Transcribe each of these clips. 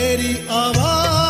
तेरी आवाज़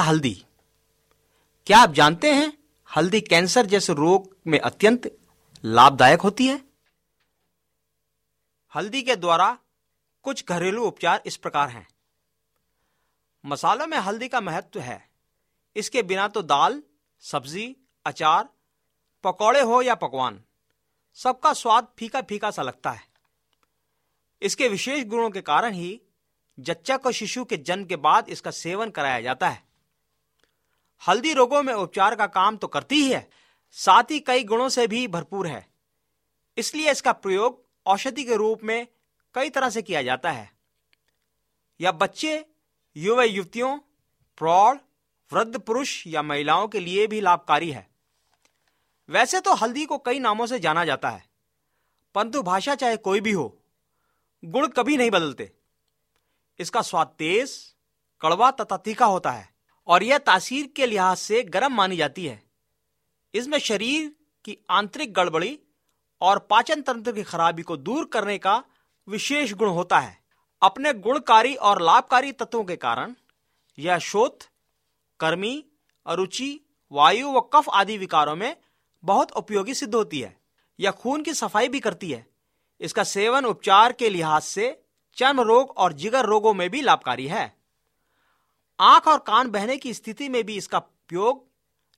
हल्दी। क्या आप जानते हैं, हल्दी कैंसर जैसे रोग में अत्यंत लाभदायक होती है? हल्दी के द्वारा कुछ घरेलू उपचार इस प्रकार हैं। मसालों में हल्दी का महत्व है। इसके बिना तो दाल, सब्ज़ी, अचार, पकौड़े हो या पकवान, सबका स्वाद फीका फीका सा लगता है। इसके विशेष गुणों के कारण ही जच्चा को शिशु के जन्म के बाद इसका सेवन कराया जाता है। हल्दी रोगों में उपचार का काम तो करती ही है, साथ ही कई गुणों से भी भरपूर है। इसलिए इसका प्रयोग औषधि के रूप में कई तरह से किया जाता है। या बच्चे, युवा युवतियों, प्रौढ़, वृद्ध पुरुष या महिलाओं के लिए भी लाभकारी है। वैसे तो हल्दी को कई नामों से जाना जाता है, परंतु भाषा चाहे कोई भी हो, गुण कभी नहीं बदलते। इसका स्वाद तेज, कड़वा तथा तीखा होता है। और यह तासीर के लिहाज से गर्म मानी जाती है। इसमें शरीर की आंतरिक गड़बड़ी और पाचन तंत्र की खराबी को दूर करने का विशेष गुण होता है। अपने गुणकारी और लाभकारी तत्वों के कारण यह शोथ कर्मी, अरुचि, वायु व कफ आदि विकारों में बहुत उपयोगी सिद्ध होती है। यह खून की सफ़ाई भी करती है। इसका सेवन उपचार के लिहाज से चर्म रोग और जिगर रोगों में भी लाभकारी है। आँख और कान बहने की स्थिति में भी इसका उपयोग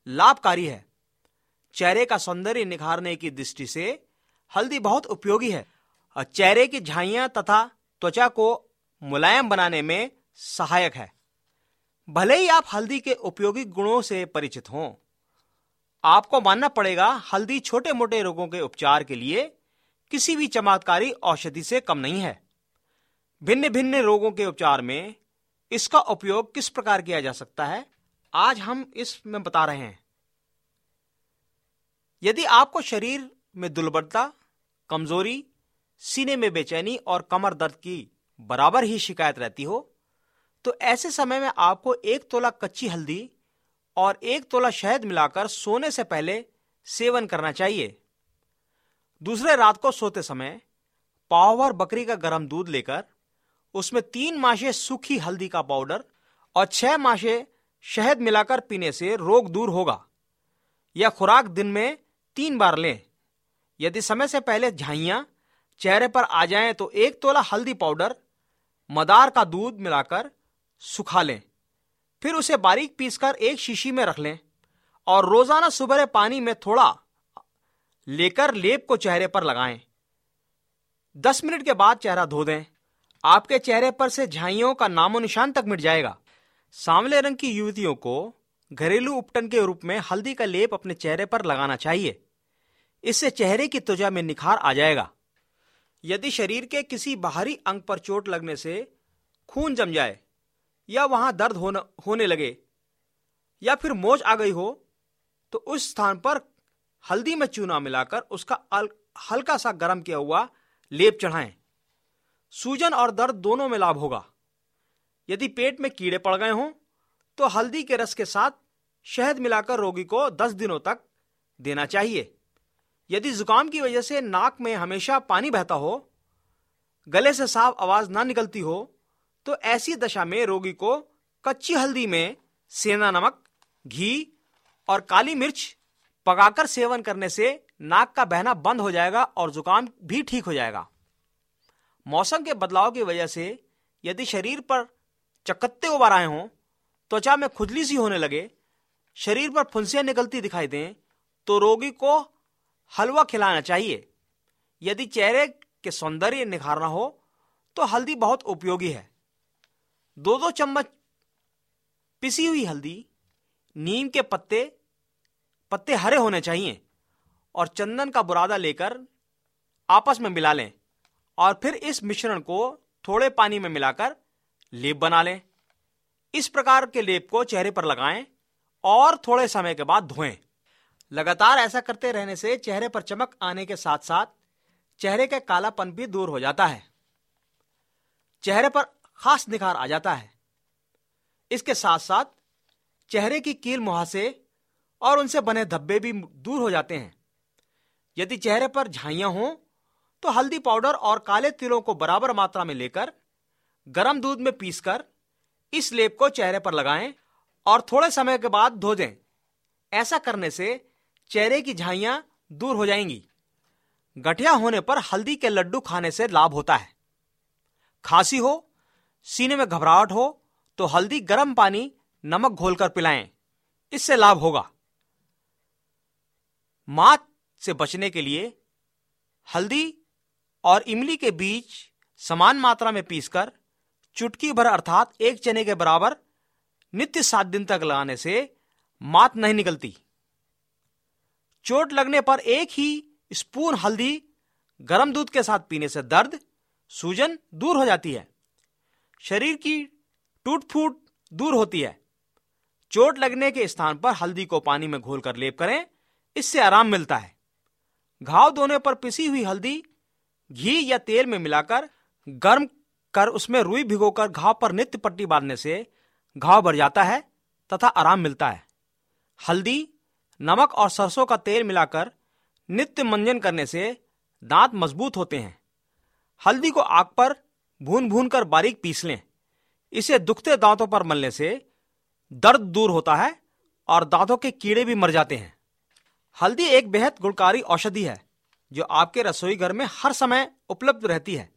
लाभकारी है। चेहरे का सौंदर्य निखारने की दृष्टि से हल्दी बहुत उपयोगी है और चेहरे की झाइयाँ तथा त्वचा को मुलायम बनाने में सहायक है। भले ही आप हल्दी के उपयोगी गुणों से परिचित हों, आपको मानना पड़ेगा हल्दी छोटे मोटे रोगों के उपचार के लिए किसी भी चमत्कारी औषधि से कम नहीं है। भिन्न भिन्न रोगों के उपचार में इसका उपयोग किस प्रकार किया जा सकता है? आज हम इसमें बता रहे हैं। यदि आपको शरीर में दुर्बलता, कमज़ोरी, सीने में बेचैनी और कमर दर्द की बराबर ही शिकायत रहती हो तो ऐसे समय में आपको एक तोला कच्ची हल्दी और एक तोला शहद मिलाकर सोने से पहले सेवन करना चाहिए। दूसरे रात को सोते समय पाव भर बकरी का गर्म दूध लेकर उसमें तीन माशे सूखी हल्दी का पाउडर और छह माशे शहद मिलाकर पीने से रोग दूर होगा। यह खुराक दिन में तीन बार लें। यदि समय से पहले झाइयाँ चेहरे पर आ जाएँ तो एक तोला हल्दी पाउडर, मदार का दूध मिलाकर सुखा लें। फिर उसे बारीक पीसकर एक शीशी में रख लें और रोज़ाना सुबह पानी में थोड़ा लेकर लेप को चेहरे पर लगाएँ। दस मिनट के बाद चेहरा धो दें। आपके चेहरे पर से झाइयों का नामो निशान तक मिट जाएगा। सांवले रंग की युवतियों को घरेलू उपटन के रूप में हल्दी का लेप अपने चेहरे पर लगाना चाहिए। इससे चेहरे की त्वचा में निखार आ जाएगा। यदि शरीर के किसी बाहरी अंग पर चोट लगने से खून जम जाए या वहाँ दर्द होना, होने लगे या फिर मोच आ गई हो तो उस स्थान पर हल्दी में चूना मिलाकर उसका हल्का सा गर्म किया हुआ लेप चढ़ाएँ। सूजन और दर्द दोनों में लाभ होगा। यदि पेट में कीड़े पड़ गए हों तो हल्दी के रस के साथ शहद मिलाकर रोगी को 10 दिनों तक देना चाहिए। यदि जुकाम की वजह से नाक में हमेशा पानी बहता हो, गले से साफ़ आवाज़ ना निकलती हो तो ऐसी दशा में रोगी को कच्ची हल्दी में सेना नमक, घी और काली मिर्च पकाकर सेवन करने से नाक का बहना बंद हो जाएगा और जुकाम भी ठीक हो जाएगा। मौसम के बदलाव की वजह से यदि शरीर पर चकत्ते उबार आए हों, त्वचा में खुजली सी होने लगे, शरीर पर फुंसियाँ निकलती दिखाई दें तो रोगी को हलवा खिलाना चाहिए। यदि चेहरे के सौंदर्य निखारना हो तो हल्दी बहुत उपयोगी है। दो दो चम्मच पिसी हुई हल्दी, नीम के पत्ते पत्ते हरे होने चाहिए, और चंदन का बुरादा लेकर आपस में मिला लें। और फिर इस मिश्रण को थोड़े पानी में मिलाकर लेप बना लें। इस प्रकार के लेप को चेहरे पर लगाएँ और थोड़े समय के बाद धोएँ। लगातार ऐसा करते रहने से चेहरे पर चमक आने के साथ साथ चेहरे का कालापन भी दूर हो जाता है। चेहरे पर खास निखार आ जाता है। इसके साथ साथ चेहरे की कील मुहासे और उनसे बने धब्बे भी दूर हो जाते हैं। यदि चेहरे पर झाइयाँ हों तो हल्दी पाउडर और काले तिलों को बराबर मात्रा में लेकर गर्म दूध में पीसकर इस लेप को चेहरे पर लगाएँ और थोड़े समय के बाद धो दें। ऐसा करने से चेहरे की झाइयाँ दूर हो जाएँगी। गठिया होने पर हल्दी के लड्डू खाने से लाभ होता है। खांसी हो, सीने में घबराहट हो तो हल्दी गर्म पानी नमक घोलकर पिलाएँ। इससे लाभ होगा। मात से बचने के लिए हल्दी और इमली के बीज समान मात्रा में पीसकर चुटकी भर अर्थात एक चने के बराबर नित्य सात दिन तक लगाने से मात नहीं निकलती। चोट लगने पर एक ही स्पून हल्दी गर्म दूध के साथ पीने से दर्द, सूजन दूर हो जाती है। शरीर की टूट फूट दूर होती है। चोट लगने के स्थान पर हल्दी को पानी में घोलकर लेप करें, इससे आराम मिलता है। घाव धोने पर पिसी हुई हल्दी घी या तेल में मिलाकर गर्म कर उसमें रुई भिगोकर घाव पर नित्य पट्टी बांधने से घाव भर जाता है तथा आराम मिलता है। हल्दी, नमक और सरसों का तेल मिलाकर नित्य मंजन करने से दांत मज़बूत होते हैं। हल्दी को आग पर भून भून कर बारीक पीस लें। इसे दुखते दांतों पर मलने से दर्द दूर होता है और दांतों के कीड़े भी मर जाते हैं। हल्दी एक बेहद गुणकारी औषधि है। जो आपके रसोई घर में हर समय उपलब्ध रहती है।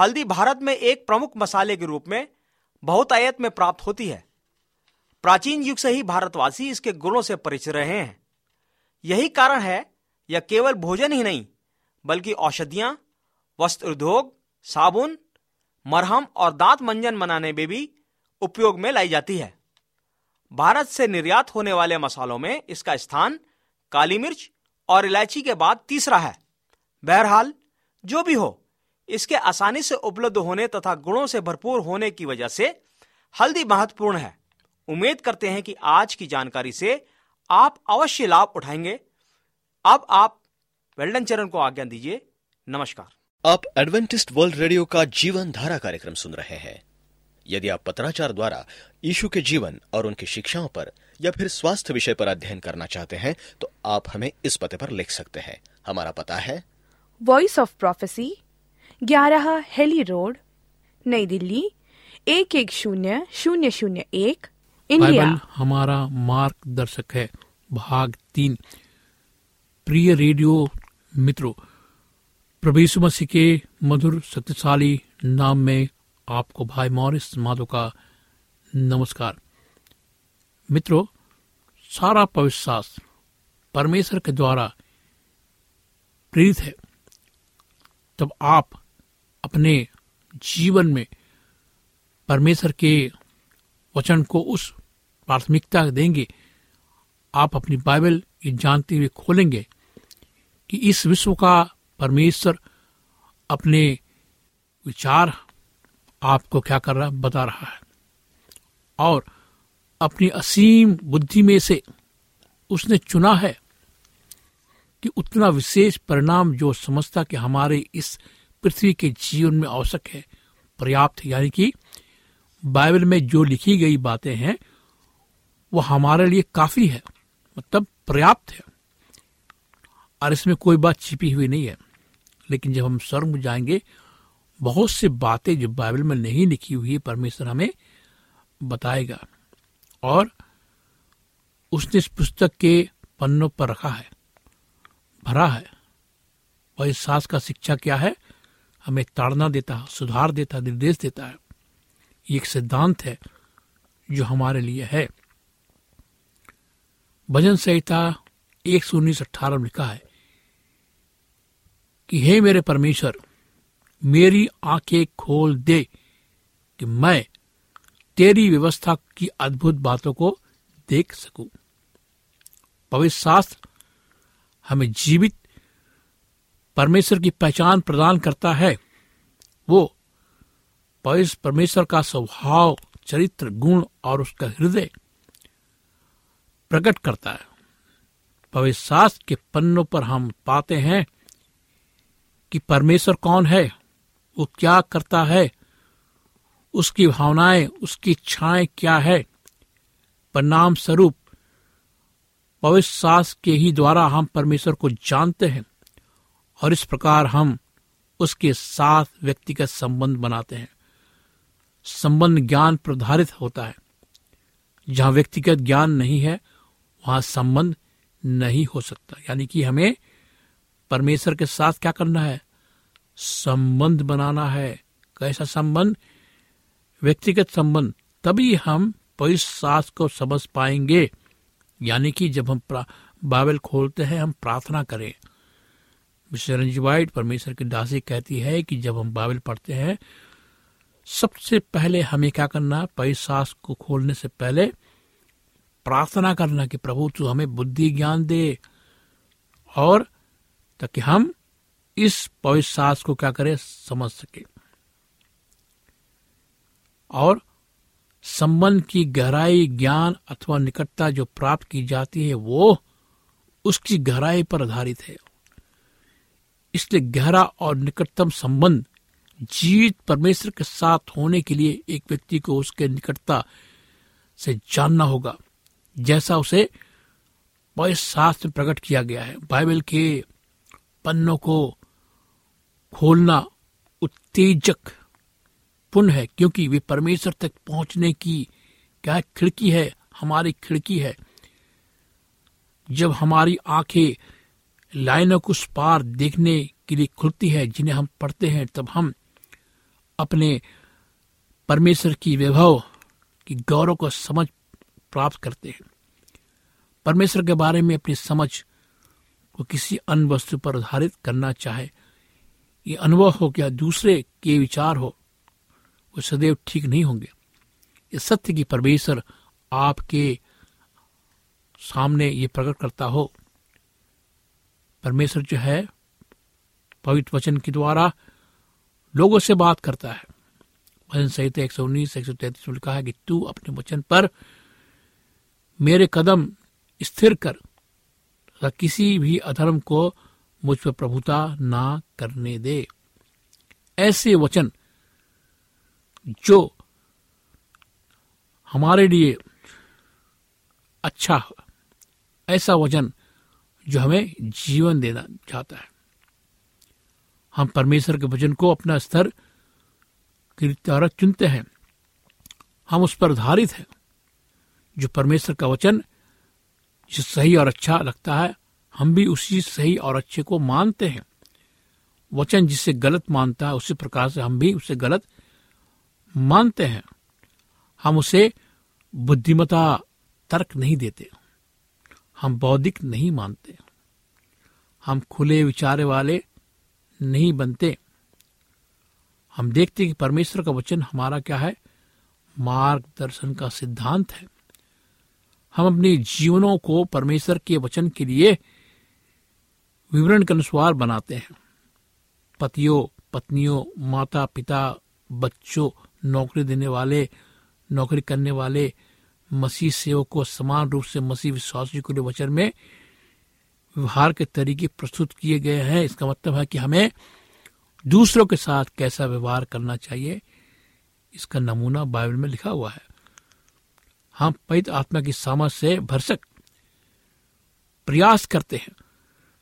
हल्दी भारत में एक प्रमुख मसाले के रूप में बहुत आयत में प्राप्त होती है। प्राचीन युग से ही भारतवासी इसके गुणों से परिचित रहे हैं। यही कारण है, यह केवल भोजन ही नहीं, बल्कि औषधियाँ, वस्त्र उद्योग, साबुन, मरहम और दांत मंजन बनाने में भी उपयोग में लाई जाती है। भारत से निर्यात होने वाले मसालों में इसका स्थान काली मिर्च और इलायची के बाद तीसरा है। बहरहाल, जो भी हो, इसके आसानी से उपलब्ध होने तथा गुणों से भरपूर होने की वजह से हल्दी महत्वपूर्ण है। उम्मीद करते हैं कि आज की जानकारी से आप अवश्य लाभ उठाएँगे। अब आप वेल्डन चरण को आज्ञा दीजिए। नमस्कार। आप एडवेंटिस्ट वर्ल्ड रेडियो का जीवन धारा कार्यक्रम सुन रहे हैं। यदि आप पत्राचार द्वारा यीशु के जीवन और उनकी शिक्षाओं पर या फिर स्वास्थ्य विषय पर अध्ययन करना चाहते हैं तो आप हमें इस पते पर लिख सकते हैं। हमारा पता है। वॉइस ऑफ़ प्रोफेसी ग्यारह हेली रोड नई दिल्ली एक एक शून्य शून्य शून्य एक इंडिया। हमारा मार्गदर्शक है भाग तीन। प्रिय रेडियो मित्रों प्रभु मसीह के मधुर शक्तिशाली नाम में आपको भाई मॉरिस माधो का नमस्कार। मित्रों, सारा पवित्र शास्त्र परमेश्वर के द्वारा प्रेरित है। तब आप अपने जीवन में परमेश्वर के वचन को उस प्राथमिकता देंगे। आप अपनी बाइबल ये जानते हुए खोलेंगे कि इस विश्व का परमेश्वर अपने विचार आपको क्या कर रहा, बता रहा है। और अपनी असीम बुद्धि में से उसने चुना है कि उतना विशेष परिणाम जो समझता कि हमारे इस पृथ्वी के जीवन में आवश्यक है, पर्याप्त, यानी कि बाइबल में जो लिखी गई बातें हैं, वो हमारे लिए काफ़ी है मतलब पर्याप्त है। और इसमें कोई बात छिपी हुई नहीं है। लेकिन जब हम स्वर्ग जाएँगे, बहुत सी बातें जो बाइबल में नहीं लिखी हुई है, परमेश्वर हमें बताएगा। और उसने इस पुस्तक के पन्नों पर रखा है, भरा है। और इस सास का शिक्षा क्या है? हमें ताड़ना देता है, सुधार देता निर्देश देता है। ये एक सिद्धांत है जो हमारे लिए है। भजन संहिता एक सौ उन्नीस अट्ठारह में लिखा है कि, हे मेरे परमेश्वर, मेरी आँखें खोल दे कि मैं तेरी व्यवस्था की अद्भुत बातों को देख सकूँ। पवित्र शास्त्र हमें जीवित परमेश्वर की पहचान प्रदान करता है। वो पवित्र परमेश्वर का स्वभाव, चरित्र, गुण और उसका हृदय प्रकट करता है। पवित्र शास्त्र के पन्नों पर हम पाते हैं कि परमेश्वर कौन है? वो क्या करता है? उसकी भावनाएँ, उसकी इच्छाएँ क्या है? परिणाम स्वरूप पवित्र शास्त्र के ही द्वारा हम परमेश्वर को जानते हैं और इस प्रकार हम उसके साथ व्यक्तिगत संबंध बनाते हैं। संबंध ज्ञान प्रधारित होता है। जहाँ व्यक्तिगत ज्ञान नहीं है, वहाँ संबंध नहीं हो सकता। यानी कि हमें परमेश्वर के साथ क्या करना है? संबंध बनाना है। कैसा संबंध? व्यक्तिगत संबंध, तभी हम पवित्र को समझ पाएँगे। यानी कि जब हम बाइबल खोलते हैं, हम प्रार्थना करें। रंजी वाइट परमेश्वर की दासी कहती है कि जब हम बाइबल पढ़ते हैं, सबसे पहले हमें क्या करना पवित्र को खोलने से पहले प्रार्थना करना कि प्रभु तू हमें बुद्धि ज्ञान दे और ताकि हम इस पवित्र को क्या करें, समझ सके। और संबंध की गहराई, ज्ञान अथवा निकटता जो प्राप्त की जाती है, वो उसकी गहराई पर आधारित है। इसलिए गहरा और निकटतम संबंध जीवित परमेश्वर के साथ होने के लिए एक व्यक्ति को उसके निकटता से जानना होगा, जैसा उसे शास्त्र में प्रकट किया गया है। बाइबल के पन्नों को खोलना उत्तेजक पुण्य है, क्योंकि वे परमेश्वर तक पहुँचने की क्या खिड़की है? हमारी खिड़की है। जब हमारी आँखें लाइनों को पार देखने के लिए खुलती है, जिन्हें हम पढ़ते हैं, तब हम अपने परमेश्वर की वैभव, की गौरव को समझ प्राप्त करते हैं। परमेश्वर के बारे में अपनी समझ को किसी अन्य वस्तु पर आधारित करना चाहे, ये अनुभव हो क्या? दूसरे के विचार हो? वो सदैव ठीक नहीं होंगे। ये सत्य की परमेश्वर आपके सामने ये प्रकट करता हो। परमेश्वर जो है, पवित्र वचन के द्वारा लोगों से बात करता है। वचन सहित एक सौ उन्नीस, एक सौ तैतीस में लिखा है कि तू अपने वचन पर मेरे कदम स्थिर कर, तथा किसी भी अधर्म को मुझ पर प्रभुता ना करने दे। ऐसे वचन जो हमारे लिए अच्छा ऐसा वचन जो हमें जीवन देना चाहता है। हम परमेश्वर के वचन को अपना स्तर तरह चुनते हैं। हम उस पर आधारित हैं जो परमेश्वर का वचन जो सही और अच्छा लगता है, हम भी उसी सही और अच्छे को मानते हैं। वचन जिसे गलत मानता है, उसी प्रकार से हम भी उसे गलत मानते हैं, हम उसे बुद्धिमता तर्क नहीं देते, हम बौद्धिक नहीं मानते, हम खुले विचार वाले नहीं बनते। हम देखते कि परमेश्वर का वचन हमारा क्या है? मार्गदर्शन का सिद्धांत है। हम अपने जीवनों को परमेश्वर के वचन के लिए विवरण के अनुसार बनाते हैं। पतियों, पत्नियों माता पिता बच्चों नौकरी देने वाले, नौकरी करने वाले, मसीह सेवक को समान रूप से मसीह विश्वासियों के वचन में व्यवहार के तरीके प्रस्तुत किए गए हैं। इसका मतलब है कि हमें दूसरों के साथ कैसा व्यवहार करना चाहिए, इसका नमूना बाइबल में लिखा हुआ है। हम पवित्र आत्मा की सामर्थ से भरसक प्रयास करते हैं।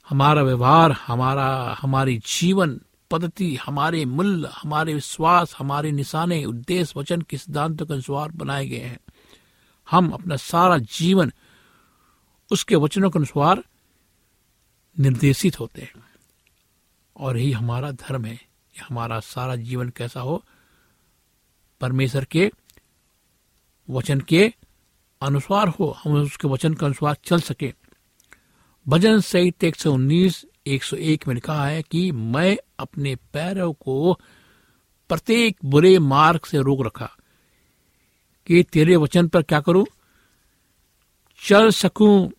हमारा व्यवहार, हमारा, हमारी जीवन पद्धति, हमारे मूल्य हमारे विश्वास, हमारे निशाने, उद्देश्य, वचन के सिद्धांतों के अनुसार बनाए गए हैं। हम अपना सारा जीवन उसके वचनों के अनुसार निर्देशित होते हैं। और यही हमारा धर्म है। कि हमारा सारा जीवन कैसा हो? परमेश्वर के वचन के अनुसार हो। हम उसके वचन के अनुसार चल सके। भजन सहित एक सौ उन्नीस एक सौ एक में लिखा है कि मैं अपने पैरों को प्रत्येक बुरे मार्ग से रोक रखा कि तेरे वचन पर क्या करूँ? चल सकूँ?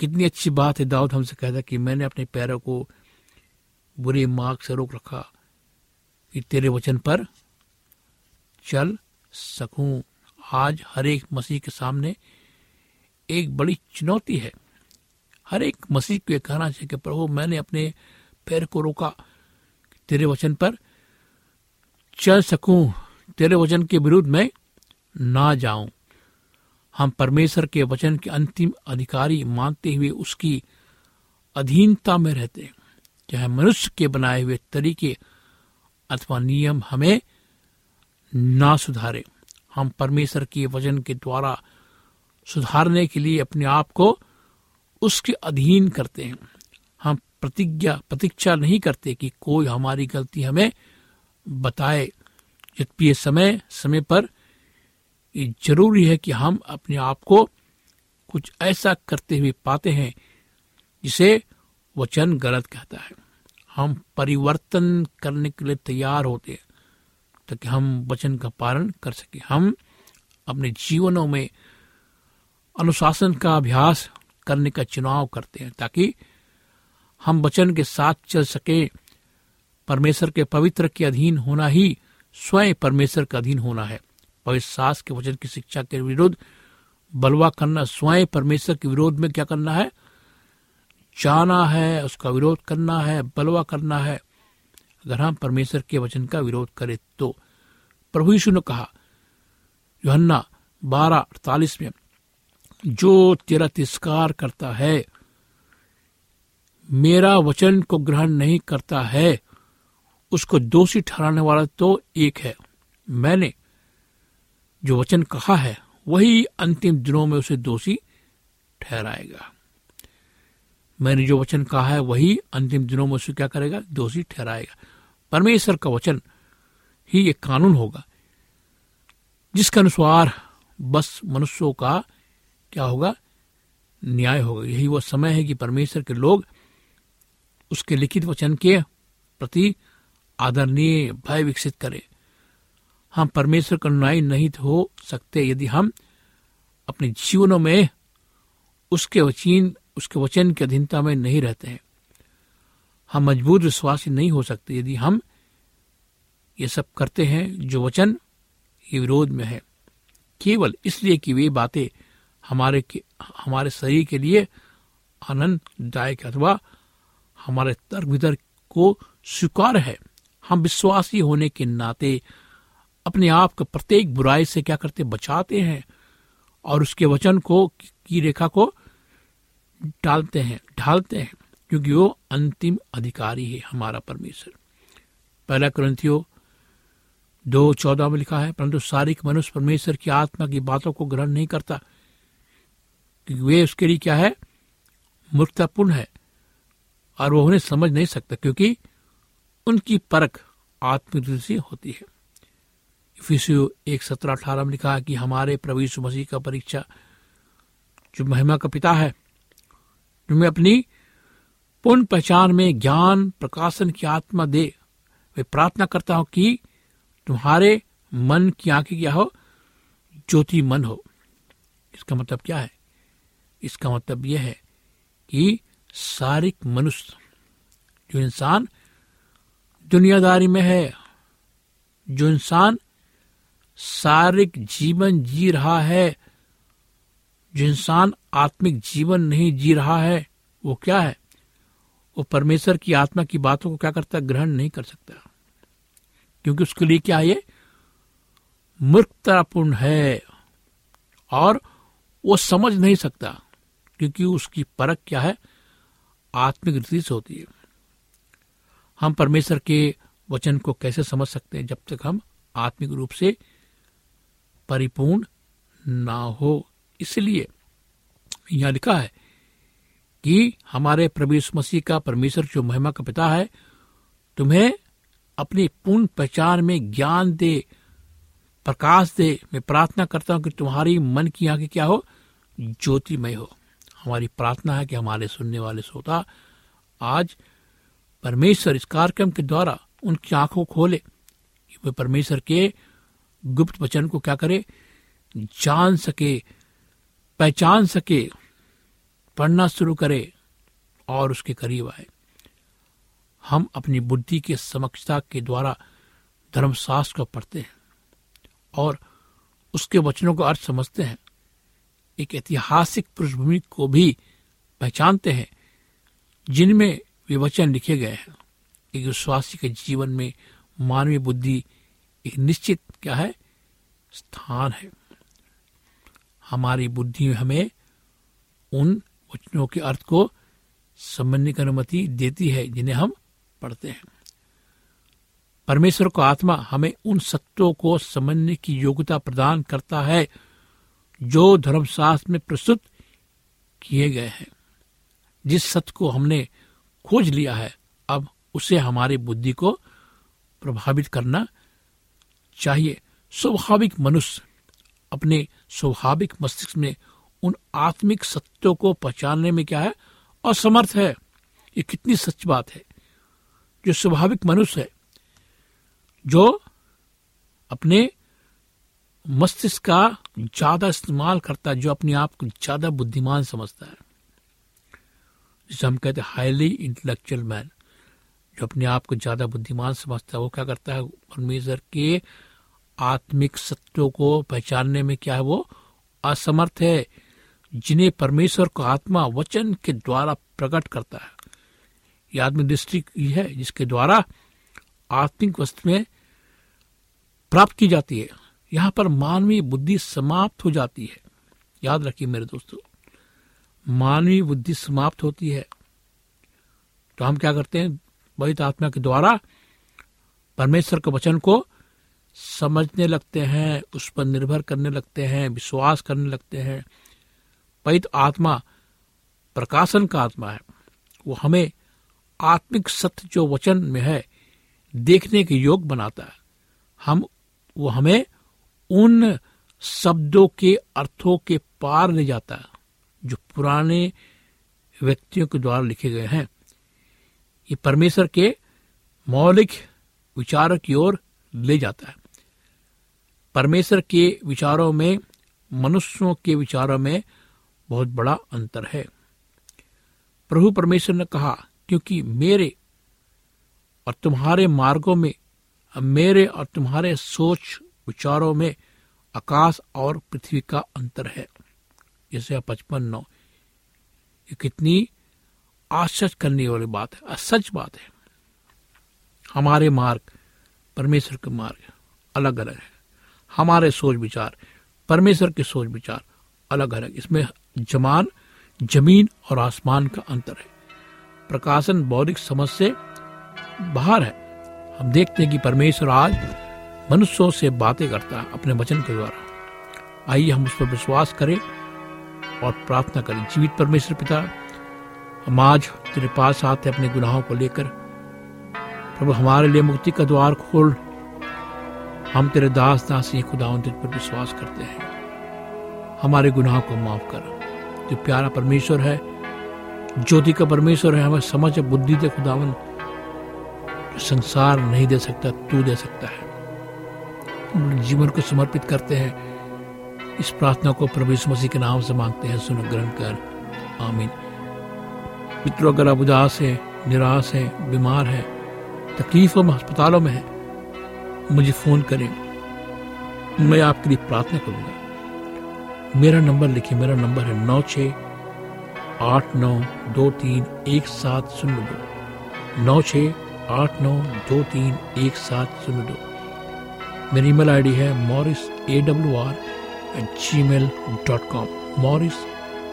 कितनी अच्छी बात है दाऊद हमसे कहता कि मैंने अपने पैरों को बुरे मार्ग से रोक रखा कि तेरे वचन पर चल सकूँ। आज हर एक मसीह के सामने एक बड़ी चुनौती है। हर एक मसीह को यह कहना चाहिए कि, प्रभु, मैंने अपने पैर को रोका तेरे वचन पर। चल सकूँ, तेरे वचन के विरुद्ध में ना जाऊँ। हम परमेश्वर के वचन के अंतिम अधिकारी मानते हुए उसकी अधीनता में रहते हैं। चाहे मनुष्य के बनाए हुए तरीके अथवा नियम हमें ना सुधारे। हम परमेश्वर के वचन के द्वारा सुधारने के लिए अपने आप को उसके अधीन करते हैं। हम प्रतिज्ञा, प्रतीक्षा नहीं करते कि कोई हमारी गलती हमें बताए। यद्यपि समय समय पर ये ज़रूरी है कि हम अपने आप को कुछ ऐसा करते हुए पाते हैं जिसे वचन गलत कहता है। हम परिवर्तन करने के लिए तैयार होते हैं ताकि हम वचन का पालन कर सके। हम अपने जीवनों में अनुशासन का अभ्यास करने का चुनाव करते हैं, ताकि हम वचन के साथ चल सके। परमेश्वर के पवित्र के अधीन होना ही स्वयं परमेश्वर का अधीन होना है। पवित्र सास के वचन की शिक्षा के विरुद्ध बलवा करना, स्वयं परमेश्वर के विरोध में क्या करना है? जाना है, उसका विरोध करना है, बलवा करना है। अगर हम परमेश्वर के वचन का विरोध करें तो। प्रभु यीशु ने कहा, योहन्ना बारह अड़तालीस में जो तेरा तिरस्कार करता है, मेरा वचन को ग्रहण नहीं करता है, उसको दोषी ठहराने वाला तो एक है। मैंने जो वचन कहा है, वही अंतिम दिनों में उसे दोषी ठहराएगा। मैंने जो वचन कहा है, वही अंतिम दिनों में उसे क्या करेगा? दोषी ठहराएगा। परमेश्वर का वचन ही एक कानून होगा, जिसके अनुसार बस मनुष्यों का क्या होगा? न्याय होगा। यही वो समय है कि परमेश्वर के लोग उसके लिखित वचन के प्रति आदरणीय भय विकसित करें। हम परमेश्वर का अनुयायी नहीं हो सकते यदि हम अपने जीवनों में उसके वचन उसके वचन की अधीनता में नहीं रहते हैं। हम मज़बूत विश्वासी नहीं हो सकते यदि हम ये सब करते हैं जो वचन ये विरोध में है। केवल इसलिए कि वे बातें हमारे हमारे शरीर के लिए आनंददायक अथवा हमारे तर्क वितर्क को स्वीकार है। हम विश्वासी होने के नाते अपने आप को प्रत्येक बुराई से क्या करते, बचाते हैं और उसके वचन को, की रेखा को डालते हैं, ढालते हैं, क्योंकि वो अंतिम अधिकारी है हमारा परमेश्वर। पहला ग्रंथियो दो चौदह में लिखा है, परंतु सारिक मनुष्य परमेश्वर की आत्मा की बातों को ग्रहण नहीं करता। क्योंकि वे उसके लिए क्या है? मूर्खतापूर्ण है। और वो उन्हें समझ नहीं सकता, क्योंकि उनकी परख आत्मिक से होती है। एक सत्रह अठारह में लिखा है कि हमारे प्रवीषु मसीह का परीक्षा जो महिमा का पिता है मैं अपनी पूर्ण पहचान में ज्ञान, प्रकाशन की आत्मा दे। मैं प्रार्थना करता हूँ कि तुम्हारे मन की आँखें क्या हो? ज्योति मन हो। इसका मतलब क्या है? इसका मतलब यह है कि सारिक मनुष्य, जो इंसान दुनियादारी में है, जो इंसान सारिक जीवन जी रहा है, जो इंसान आत्मिक जीवन नहीं जी रहा है, वो क्या है? वो परमेश्वर की आत्मा की बातों को क्या करता ग्रहण नहीं कर सकता। क्योंकि उसके लिए क्या है मूर्खतापूर्ण है और वो समझ नहीं सकता। क्योंकि उसकी परख क्या है? आत्मिक रीति से होती है। हम परमेश्वर के वचन को कैसे समझ सकते हैं जब तक हम आत्मिक रूप से परिपूर्ण ना हो? इसलिए यहाँ लिखा है कि हमारे प्रभु मसीह का परमेश्वर जो महिमा का पिता है, तुम्हें अपनी पूर्ण पहचान में ज्ञान दे, प्रकाश दे। मैं प्रार्थना करता हूँ कि तुम्हारी मन की आँखें क्या हो? ज्योतिमय हो। हमारी प्रार्थना है कि हमारे सुनने वाले श्रोता आज परमेश्वर इस कार्यक्रम के द्वारा उनकी आँखों खोले कि वे परमेश्वर के गुप्त वचन को क्या करे, जान सके, पहचान सके, पढ़ना शुरू करे और उसके करीब आए। हम अपनी बुद्धि के समक्षता के द्वारा धर्मशास्त्र को पढ़ते हैं और उसके वचनों का अर्थ समझते हैं। एक ऐतिहासिक पृष्ठभूमि को भी पहचानते हैं, जिनमें वे वचन लिखे गए हैं। एक विश्वासी के जीवन में मानवीय बुद्धि एक निश्चित क्या है? स्थान है। हमारी बुद्धि हमें उन वचनों के अर्थ को समझने की अनुमति देती है, जिन्हें हम पढ़ते हैं। परमेश्वर को आत्मा हमें उन सत्यों को समझने की योग्यता प्रदान करता है जो धर्मशास्त्र में प्रस्तुत किए गए हैं। जिस सत्य को हमने खोज लिया है, अब उसे हमारी बुद्धि को प्रभावित करना चाहिए। स्वाभाविक मनुष्य अपने स्वाभाविक मस्तिष्क में उन आत्मिक सत्यों को पहचानने में क्या है? असमर्थ है। ये कितनी सच बात है। जो स्वाभाविक मनुष्य है, जो अपने मस्तिष्क का ज़्यादा इस्तेमाल करता है, जो अपने आप को ज़्यादा बुद्धिमान समझता है। जिसे हम कहते हैं हाईली इंटेलेक्चुअल मैन जो अपने आप को ज़्यादा बुद्धिमान समझता है, वो क्या करता है? परमेश्वर के आत्मिक सत्यों को पहचानने में क्या है? वो असमर्थ है, जिन्हें परमेश्वर को आत्मा वचन के द्वारा प्रकट करता है। यह आत्मिक दृष्टि है, जिसके द्वारा आत्मिक वस्तु में प्राप्त की जाती है। यहाँ पर मानवीय बुद्धि समाप्त हो जाती है। याद रखिए मेरे दोस्तों, मानवीय बुद्धि समाप्त होती है। तो हम क्या करते हैं? वही आत्मा के द्वारा परमेश्वर के वचन को समझने लगते हैं, उस पर निर्भर करने लगते हैं, विश्वास करने लगते हैं। पवित आत्मा प्रकाशन का आत्मा है। वो हमें आत्मिक सत्य जो वचन में है, देखने के योग बनाता है। हम, वो हमें उन शब्दों के अर्थों के पार ले जाता है, जो पुराने व्यक्तियों के द्वारा लिखे गए हैं। ये परमेश्वर के मौलिक विचारों की ओर ले जाता है। परमेश्वर के विचारों में, मनुष्यों के विचारों में बहुत बड़ा अंतर है। प्रभु परमेश्वर ने कहा, क्योंकि मेरे और तुम्हारे मार्गों में, मेरे और तुम्हारे सोच विचारों में आकाश और पृथ्वी का अंतर है। जैसे पचपन नौ। ये कितनी आश्चर्य करने वाली बात है सच बात है। हमारे मार्ग परमेश्वर के मार्ग अलग अलग है। हमारे सोच विचार, परमेश्वर के सोच विचार अलग अलग इसमें जमान, ज़मीन और आसमान का अंतर है। प्रकाशन बौद्धिक समझ से बाहर है। हम देखते हैं कि परमेश्वर आज मनुष्यों से बातें करता अपने वचन के द्वारा। आइए हम उस पर विश्वास करें और प्रार्थना करें। जीवित परमेश्वर पिता, हम आज तेरे पास आते अपने गुनाहों को लेकर। प्रभु, हमारे लिए मुक्ति का द्वार खोल। हम तेरे दास दासी खुदा तुझ पर विश्वास करते हैं। हमारे गुनाह को माफ़ कर। जो प्यारा परमेश्वर है, ज्योति का परमेश्वर है, हमें समझ बुद्धि दे खुदावन। संसार नहीं दे सकता, तू दे सकता है। जीवन को समर्पित करते हैं। इस प्रार्थना को प्रभु मसीह के नाम से मांगते हैं, सुन ग्रहण कर। आमीन। मित्रों अगर आप उदास है, निराश है, बीमार है, तकलीफों में, अस्पतालों में है, मुझे फ़ोन करें। मैं आपके लिए प्रार्थना करूँगा। मेरा नंबर लिखिए, मेरा नंबर है नौ छ आठ नौ दो तीन एक सात शून्य दो। नौ छ आठ नौ दो तीन एक सात शून्य दो। मेरी ईमेल आईडी है Morris A W R at Gmail dot com Morris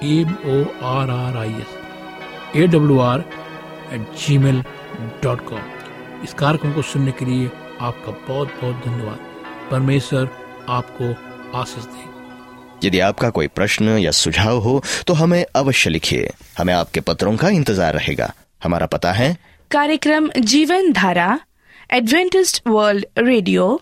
M O R R I S A W R at Gmail dot com इस कार्यक्रम को सुनने के लिए आपका बहुत बहुत धन्यवाद। परमेश्वर आपको आशीष दे। यदि आपका कोई प्रश्न या सुझाव हो तो हमें अवश्य लिखिए। हमें आपके पत्रों का इंतज़ार रहेगा। हमारा पता है कार्यक्रम Jeevan Dhara Adventist World Radio